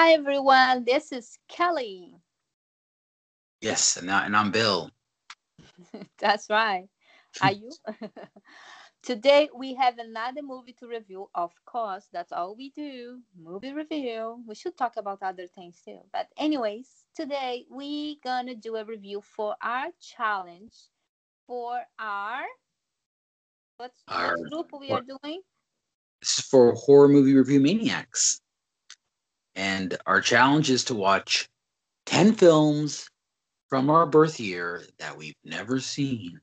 Hi everyone, this is Kelly. Yes, and, I, and I'm Bill. That's right. Are you? Today we have another movie to review. Of course, that's all we do. Movie review. We should talk about other things too. But anyways, today we're gonna do a review for our challenge for our what's Our- group we what- are doing? This is for Horror Movie Review Maniacs. And our challenge is to watch 10 films from our birth year that we've never seen.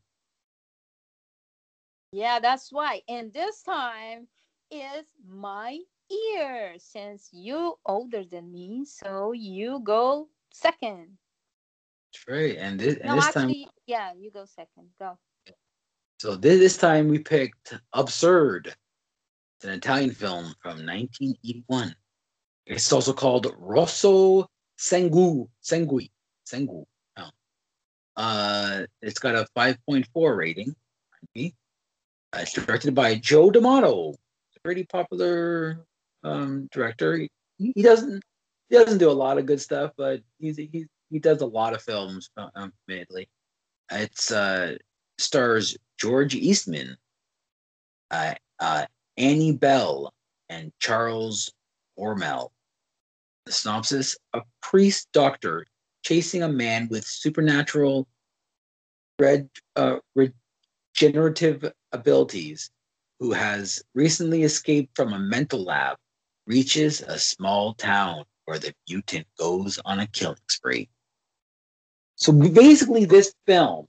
Yeah, that's right. And this time is my year since you older than me, so you go second. That's right. And this, and No, this time, yeah, you go second. Go. so this, this time we picked Absurd. It's an Italian film from 1981. It's also called Rosso Sangu. Sangui. Sangu. Oh. Uh, it's got a 5.4 rating. Uh, it's directed by Joe D'Amato, a pretty popular um, director. He, he doesn't he doesn't do a lot of good stuff, but he's he he does a lot of films. uh, Um, admittedly, it's uh, stars George Eastman, uh, uh, Annie Belle, and Charles Ormel. The synopsis: A priest doctor chasing a man with supernatural red uh, regenerative abilities who has recently escaped from a mental lab reaches a small town where the mutant goes on a killing spree. So basically, this film,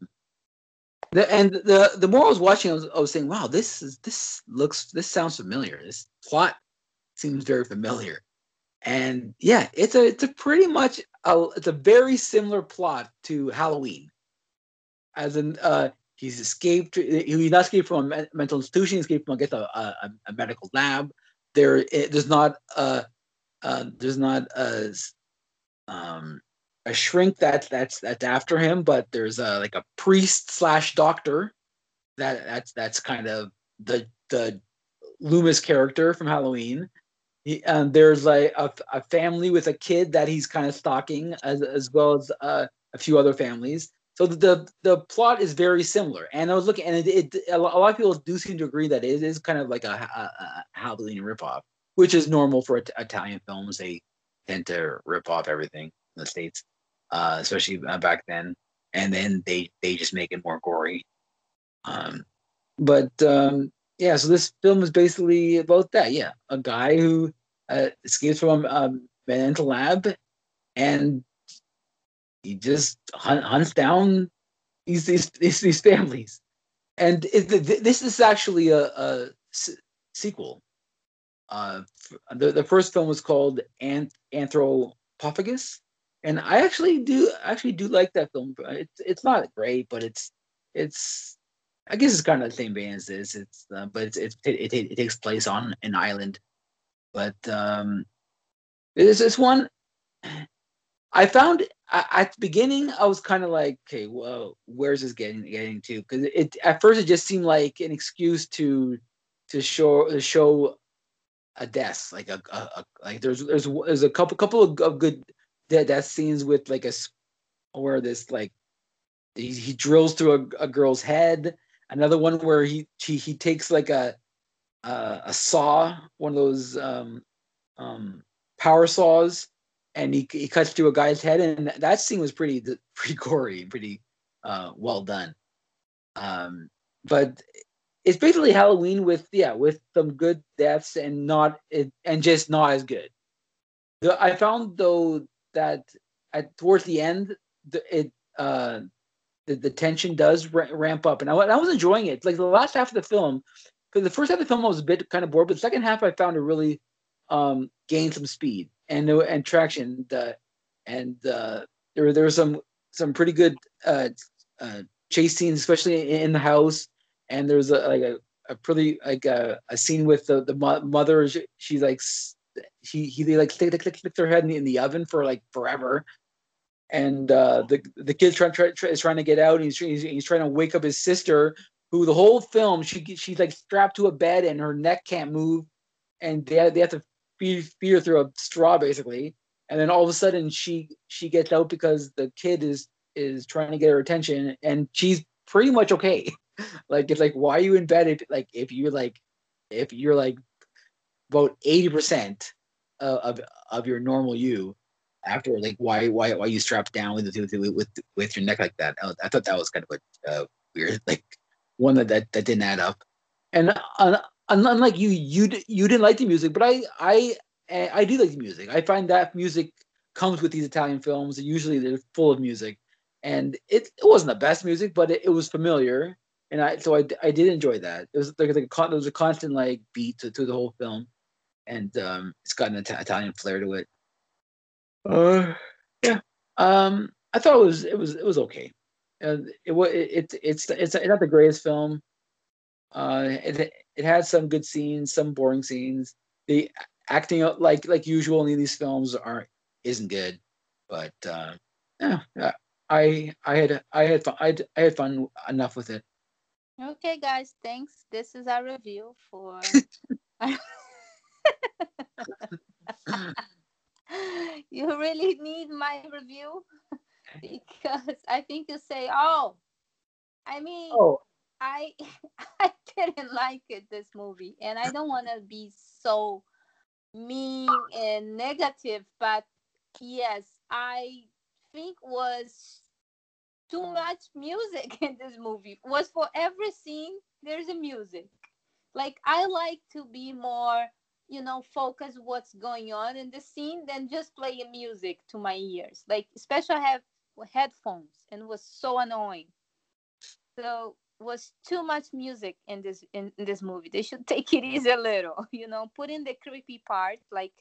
the, and the the more I was watching, I was, I was saying, "Wow, this is this looks this sounds familiar. This plot seems very familiar." And yeah, it's a it's a pretty much a, it's a very similar plot to Halloween, as in uh, he's escaped. He's not escaped from a mental institution. He escaped from I guess a, a, a medical lab. There, it, there's not uh, uh, there's not a um, a shrink that's that's that's after him, but there's a like a priest slash doctor that that's that's kind of the the Loomis character from Halloween. He, and there's like a, a family with a kid that he's kind of stalking, as as well as uh, a few other families. So the, the the plot is very similar. And I was looking, and it, it a lot of people do seem to agree that it is kind of like a, a, a Halloween ripoff, which is normal for Italian films. They tend to rip off everything in the states, uh, especially uh, back then. And then they they just make it more gory. Um, but um, yeah, so this film is basically about that. Yeah, a guy who uh, escapes from a um, mental lab, and he just hunt, hunts down these these these, families. And it, th- th- this is actually a, a s- sequel. Uh, the the first film was called Anth- Anthropophagus, and I actually do actually do like that film. It's it's not great, but it's it's I guess it's kind of the same vein as this. It's uh, but it's, it, it, it takes place on an island, but um, this one. I found I, at the beginning I was kind of like, okay, well, where's this getting getting to? Because it at first it just seemed like an excuse to to show to show a death, like a, a, a like there's there's there's a couple couple of, of good death, death scenes with like a where this like he, he drills through a, a girl's head. Another one where he he, he takes like a a, a saw, one of those um, um, power saws, and he he cuts through a guy's head, and that scene was pretty pretty gory and pretty uh, well done. Um, but it's basically Halloween with yeah with some good deaths and not it and just not as good. The, I found though that at towards the end the, it uh the, the tension does ra- ramp up. And I, I was enjoying it. Like the last half of the film because the first half of the film I was a bit kind of bored but the second half I found it really um gained some speed and and traction. Uh, and uh there were there were some some pretty good uh, uh chase scenes especially in the house. And there's a like a, a pretty like a, a scene with the the mo- mother. She, she's like he he they like stick, stick, stick their head in the, in the oven for like forever and uh the the kid trying try, try, is trying to get out and he's, he's he's trying to wake up his sister who the whole film she she's like strapped to a bed and her neck can't move and they they have to feed feed her through a straw basically and then all of a sudden she she gets out because the kid is is trying to get her attention, and she's pretty much okay. like it's like why are you in bed if like if you're like if you're like about eighty percent of of your normal you after like why why why you strapped down with with with, with your neck like that? I thought that was kind of a uh, weird like one that, that that didn't add up. And uh, unlike you, you you didn't like the music, but I I I do like the music. I find that music comes with these Italian films. Usually they're full of music, and it, it wasn't the best music, but it, it was familiar, and I so I, I did enjoy that. It was like, like a, there was a constant like beat to, to the whole film, and um, it's got an Italian flair to it. Uh, yeah. Um, I thought it was it was it was okay. Uh, it was it, it, it's it's it's not the greatest film. Uh, it it has some good scenes, some boring scenes. The acting like like usual in these films aren't isn't good, but uh, yeah, I I had I had fun I, I had fun enough with it. Okay, guys, thanks. This is our review for. you really need my review because I think you say, "Oh, I mean, oh. I I didn't like it this movie, and I don't want to be so mean and negative, but yes, I think was too much music in this movie. Was for every scene there's a music. Like I like to be more, you know, focus what's going on in the scene than just playing music to my ears. Like especially I have headphones and was so annoying. So was too much music in this in, in, this movie. They should take it easy a little, you know, put in the creepy part like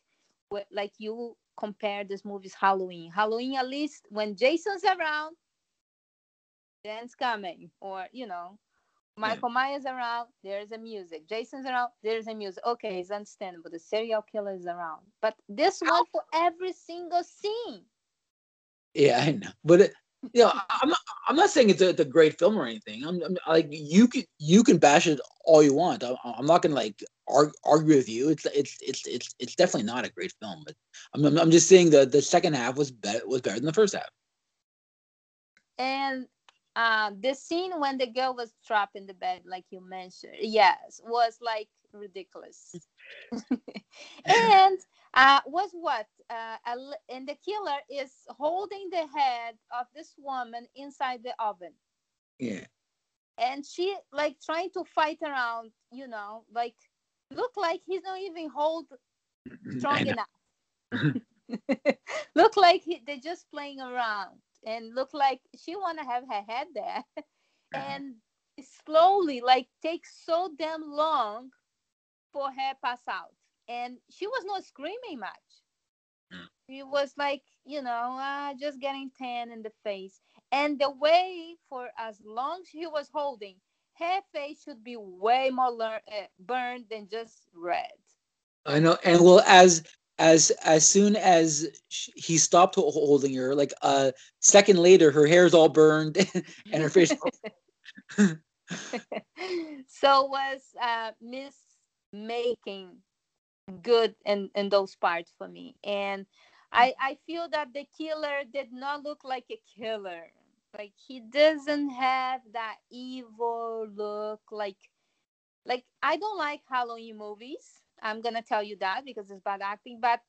like you compare this movie's Halloween. Halloween at least when Jason's around, Dan's coming, or you know, Michael. Myers around, there's a music. Jason's around, there's a music. Okay, it's understandable. The serial killer is around, but this one for every single scene. Yeah, I know, but it, you know, I'm not, I'm not saying it's a, it's a great film or anything. I'm, I'm, like you can you can bash it all you want. I'm, I'm not gonna like argue, argue with you. It's it's it's it's it's definitely not a great film, but I'm I'm just saying the the second half was better was better than the first half. And uh, the scene when the girl was trapped in the bed, like you mentioned, yes, was like ridiculous. and uh, was what? Uh, and the killer is holding the head of this woman inside the oven. Yeah. And she like trying to fight around, you know, like look like he's not even hold strong enough. look like he, they're just playing around and look like she want to have her head there and slowly like takes so damn long for her pass out and she was not screaming much. Mm. She was like, you know, uh, just getting tan in the face. And the way for as long as he was holding, her face should be way more lear- uh, burned than just red. I know, and well, as as as soon as he stopped holding her, like a second later, her hair's all burned and her face. so was uh, Miss making good in in those parts for me and i i feel that the killer did not look like a killer like he doesn't have that evil look like like i don't like halloween movies i'm gonna tell you that because it's bad acting but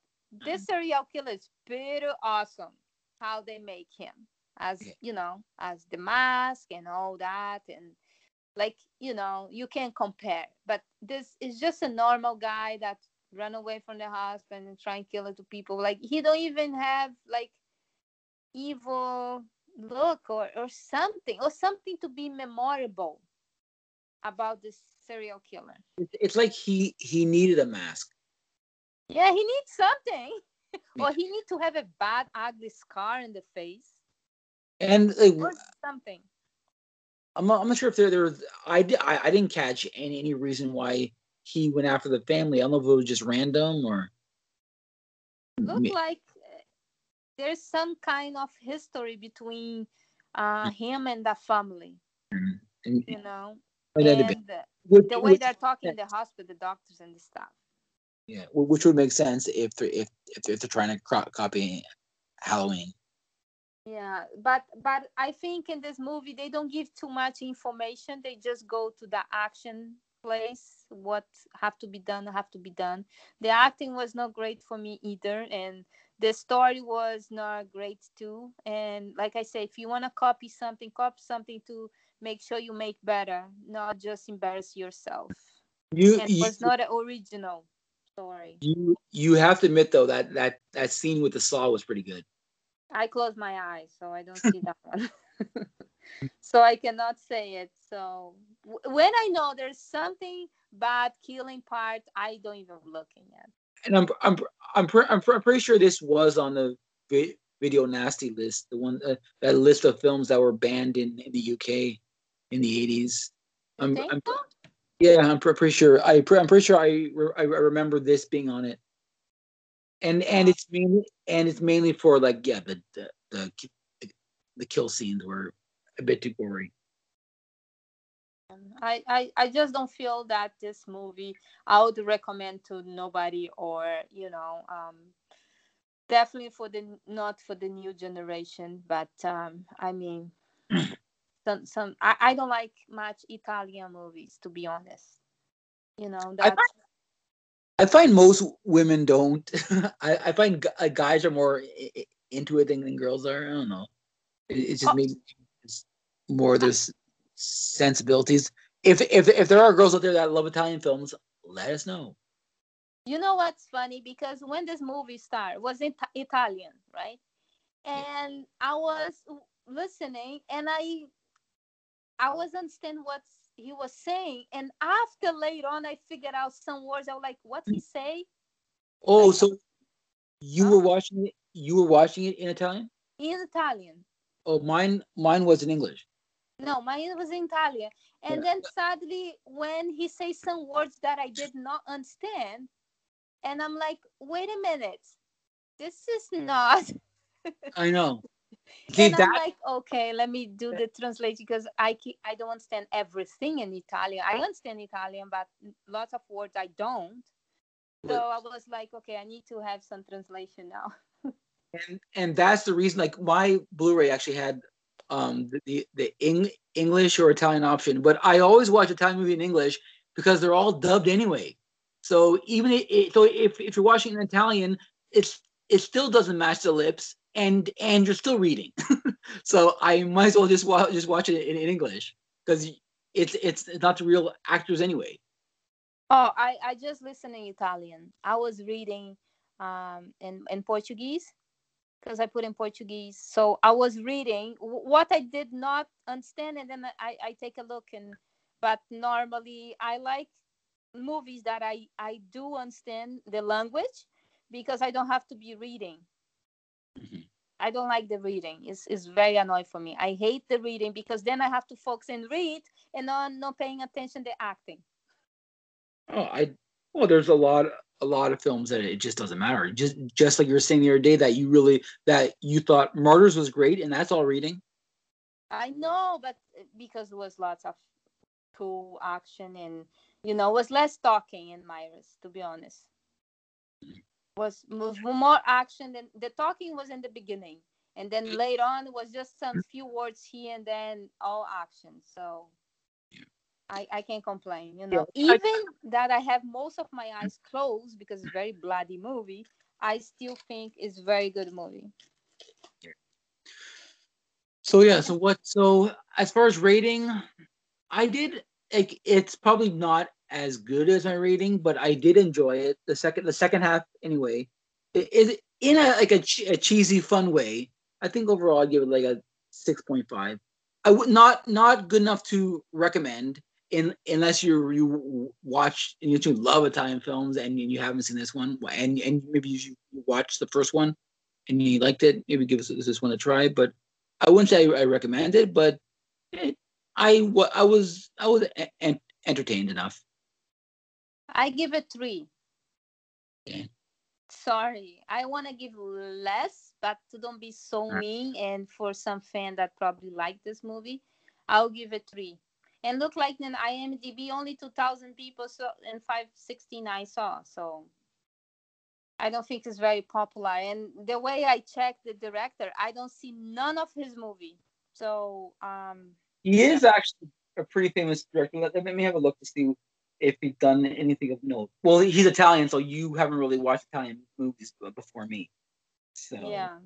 this mm-hmm. serial killer is pretty awesome how they make him as you know as the mask and all that and like you know you can compare but this is just a normal guy that run away from the husband and try and kill it to people. Like he don't even have like evil look or or something or something to be memorable about this serial killer. It's like he he needed a mask. Yeah, he needs something. or he needs to have a bad, ugly scar in the face. And like, something. I'm not, I'm not sure if there there was I, I I didn't catch any any reason why he went after the family. I don't know if it was just random or. Look like uh, there's some kind of history between uh, him and the family. Mm-hmm. you know, and the, the way they're talking in the hospital, the doctors and the staff. Yeah, which would make sense if they're if if they're, if they're trying to cro- copy Halloween. Yeah, but but I think in this movie they don't give too much information. They just go to the action place. What have to be done have to be done. The acting was not great for me either, and the story was not great too. And like I say, if you want to copy something, copy something to make sure you make better, not just embarrass yourself. You, and you was not an original story. you you have to admit though that that that scene with the saw was pretty good. I close my eyes, so I don't see that one. so I cannot say it. So w- when I know there's something bad killing part, I don't even looking at. And I'm I'm I'm pre- I'm, pre- I'm pretty sure this was on the vi- video nasty list, the one uh, that list of films that were banned in, in the UK in the 80s. I'm, I'm yeah, I'm pre- pretty sure. I I'm pretty sure I, re- I remember this being on it. And and it's mainly and it's mainly for like yeah the the the, the kill scenes were a bit too gory. I, I I just don't feel that this movie I would recommend to nobody or you know um definitely for the not for the new generation but um I mean some some I, I don't like much Italian movies to be honest you know I that's I find most women don't. I, I find gu- uh, guys are more i- into it than, than girls are. I don't know. It, it's just Oh. maybe it's more their sensibilities. If if if there are girls out there that love Italian films, let us know. you know what's funny because when this movie started was in Italian right and I was listening and I I was understand what he was saying and after later on I figured out some words I was like what he say Oh, so you were watching it? You were watching it in Italian? in Italian Oh, mine mine was in English. no mine was in Italian and Yeah. then suddenly when he says some words that I did not understand and I'm like wait a minute this is not I know. See and I'm like, okay, let me do the translation because I I don't understand everything in Italian. I understand Italian, but lots of words I don't. So I was like, okay, I need to have some translation now. and and that's the reason like my blu-ray actually had um the the, the Eng, english or italian option but i always watch italian movie in english because they're all dubbed anyway so even i- i so if, if you're watching in italian it's it still doesn't match the lips and and you're still reading so i might as well just watch just watch it in, in english because it's it's not the real actors anyway Oh, I I just listen in Italian. I was reading um in in Portuguese because I put in Portuguese. So I was reading what I did not understand, and then I I take a look and. But normally I like movies that I I do understand the language because I don't have to be reading. Mhm. I don't like the reading. It's, it's very annoying for me. I hate the reading because then I have to focus and read and not, not paying attention to acting. Oh, I well, there's a lot a lot of films that it just doesn't matter. Just just like you were saying the other day that you really that you thought Martyrs was great and that's all reading. I know, but uh, because there was lots of cool action and you know was less talking in Myris, to be honest. Was was more action than the talking was in the beginning, and then later on it was just some few words here and then all action. So Yeah. I I can't complain. You know, Yeah, I- even that I have most of my eyes closed because it's very bloody movie. I still think it's very good movie. So yeah, so what so as far as rating, I did like it's probably not as good as my rating, but I did enjoy it. The second the second half anyway. Is in a like a, a cheesy fun way. I think overall I'd give it like a 6.5. I would not not good enough to recommend in unless you you watch and you love Italian films and you haven't seen this one and and maybe you watched the first one and you liked it, maybe give us this one a try. But I wouldn't say I recommend it, but it, I I was I was en- entertained enough. I give it three. Okay. Sorry, I want to give less, but don't be so Alright. mean. And for some fan that probably like this movie, I'll give it three. And look like in IMDb, only two thousand people saw and five sixty nine saw. So I don't think it's very popular. And the way I check the director, I don't see none of his movie. So um he is actually a pretty famous director. Let, let me have a look to see if he's done anything of note. Well, he's Italian, so you haven't really watched Italian movies before me. So yeah.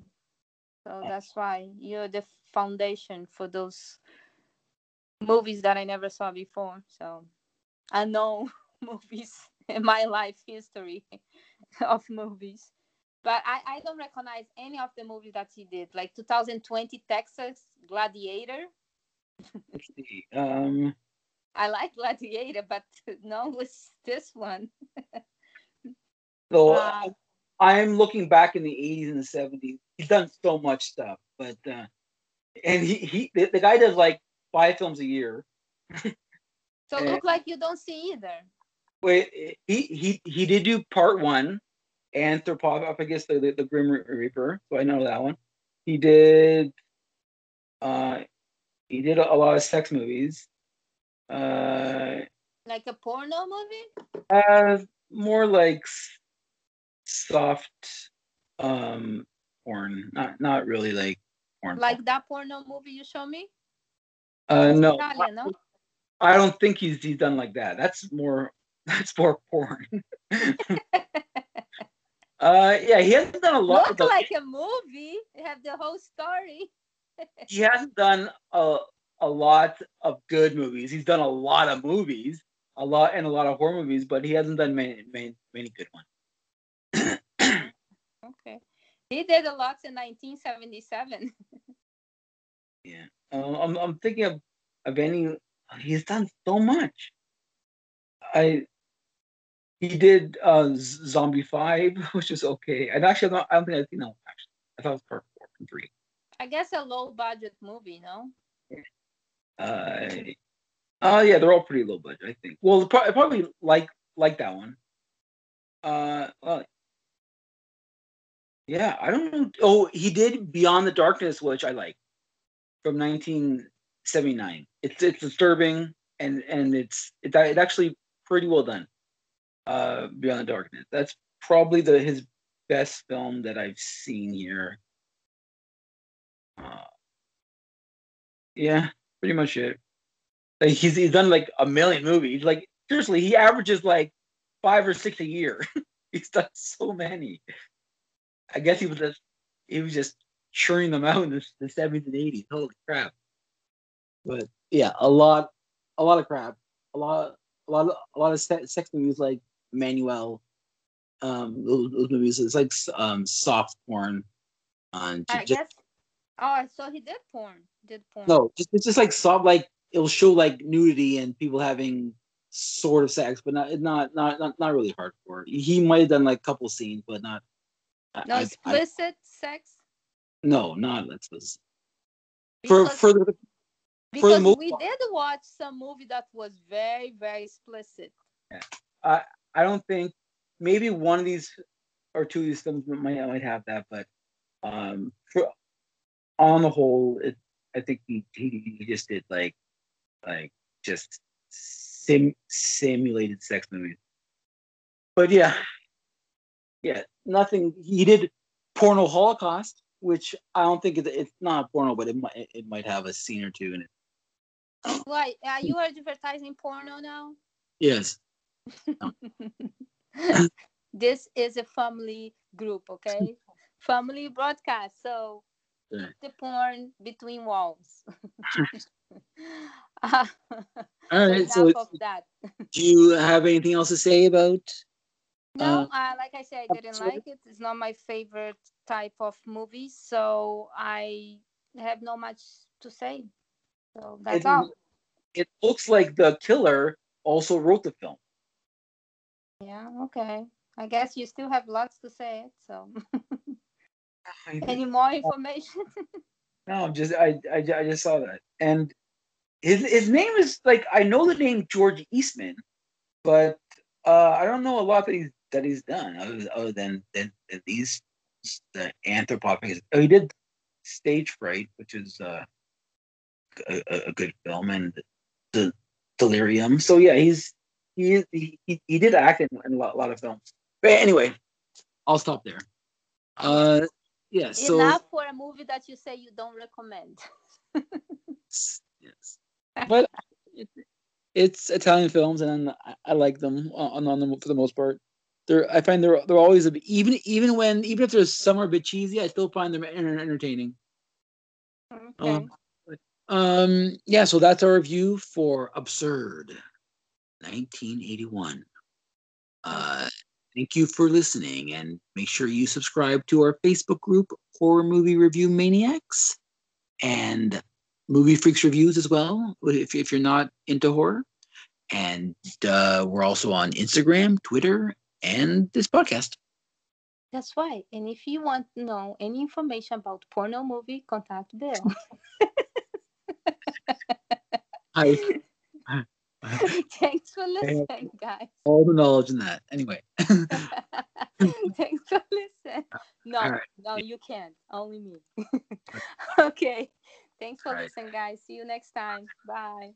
So that's why you're the foundation for those movies that I never saw before. So I know movies in my life history of movies. But I, I don't recognize any of the movies that he did, like 2020 Texas Gladiator. Let's see. Um, I like Gladiator, but no, it's this one. so uh, I'm looking back in the 80s and the 70s. He's done so much stuff, but uh, and he, he the, the guy does like five films a year. so look like you don't see either. Wait, he he he did do part one, Anthropophagus, the, the the Grim Reaper. So I know that one. He did. Uh, he did a, a lot of sex movies. Uh, like a porno movie. Uh, more like soft, um, porn. Not not really like porn. Like porn. that porno movie you show me. Uh, no. Italian, no. I don't think he's he's done like that. That's more That's more porn. uh, yeah, he hasn't done a lot. Look like a movie. They have the whole story. he hasn't done a a lot of good movies. He's done a lot of movies, a lot and a lot of horror movies, but he hasn't done many many, many good ones. okay, he did a lot in 1977. yeah, um, I'm I'm thinking of of any. He's done so much. I he did uh, Zombie Five, which is okay. And actually, I don't think I've seen that one. Actually, I thought it was part four and three. I guess a low budget movie, no? Uh, uh, yeah, they're all pretty low budget, I think. Well, I probably like like that one. Uh, well, yeah, I don't know. Oh, he did Beyond the Darkness, which I like, from 1979. It's it's disturbing and and it's it, it actually pretty well done uh, Beyond the Darkness. That's probably the his best film that I've seen here. Uh, yeah, pretty much it. Like he's he's done like a million movies. Like seriously, he averages like five or six a year. he's done so many. I guess he was just he was just churning them out in the, the 70s and 80s. Holy crap. But yeah, a lot a lot of crap. A lot a lot of a lot of sex movies like Emanuelle. Um, those, those movies. It's like um soft porn. On I just, guess. Oh, so he did porn. Did porn? No, just it's just like soft. Like it'll show like nudity and people having sort of sex, but not not not not, not really hardcore. He might have done like a couple scenes, but not. No I, explicit I, sex. No, not explicit. For for the because we did watch some movie that was very very explicit. Yeah. I I don't think maybe one of these or two of these films might might have that, but um, for, on the whole, it I think he, he he just did like like just sim simulated sex movies. But yeah, yeah, nothing. He did porno Holocaust, which I don't think it, it's not porno, but it might it might have a scene or two in it. Why are you advertising porno now? Yes. this is a family group, okay? family broadcast. So the porn between walls. uh, All right. So, do you have anything else to say about? No, uh, uh, like I said, I didn't like it. It's not my favorite type of movie, so I have not much to say. So that's it, all. It looks like the killer also wrote the film. Yeah, okay. I guess you still have lots to say, so. Any more information? no, I'm just I, I I just saw that, and his his name is like I know the name George Eastman, but uh, I don't know a lot that he's that he's done other, other than, than, than these the Anthropophagus. Oh, he did Stage Fright, which is uh, a, a good film, and the Delirium. So yeah, he's he he, he did act in, in a, lot, a lot of films. But anyway, I'll stop there. Uh, yeah. So Enough for a movie that you say you don't recommend. yes, but it, it's Italian films, and I, I like them on, on them for the most part. They're I find they're they're always bit, even even when even if they're some are a bit cheesy, I still find them entertaining. Okay. Um, um, yeah, so that's our review for Absurd, 1981. Uh, thank you for listening, and make sure you subscribe to our Facebook group, Horror Movie Review Maniacs, and Movie Freaks Reviews as well, if, if you're not into horror. And uh, we're also on Instagram, Twitter, and this podcast. That's right. And if you want to know any information about porno movie, contact Bill. Hi. Thanks for listening, guys. All the knowledge in that. Anyway. Thanks for listening. No, right. no, you can't. Only me. okay. Thanks for right. listening, guys. See you next time. Bye.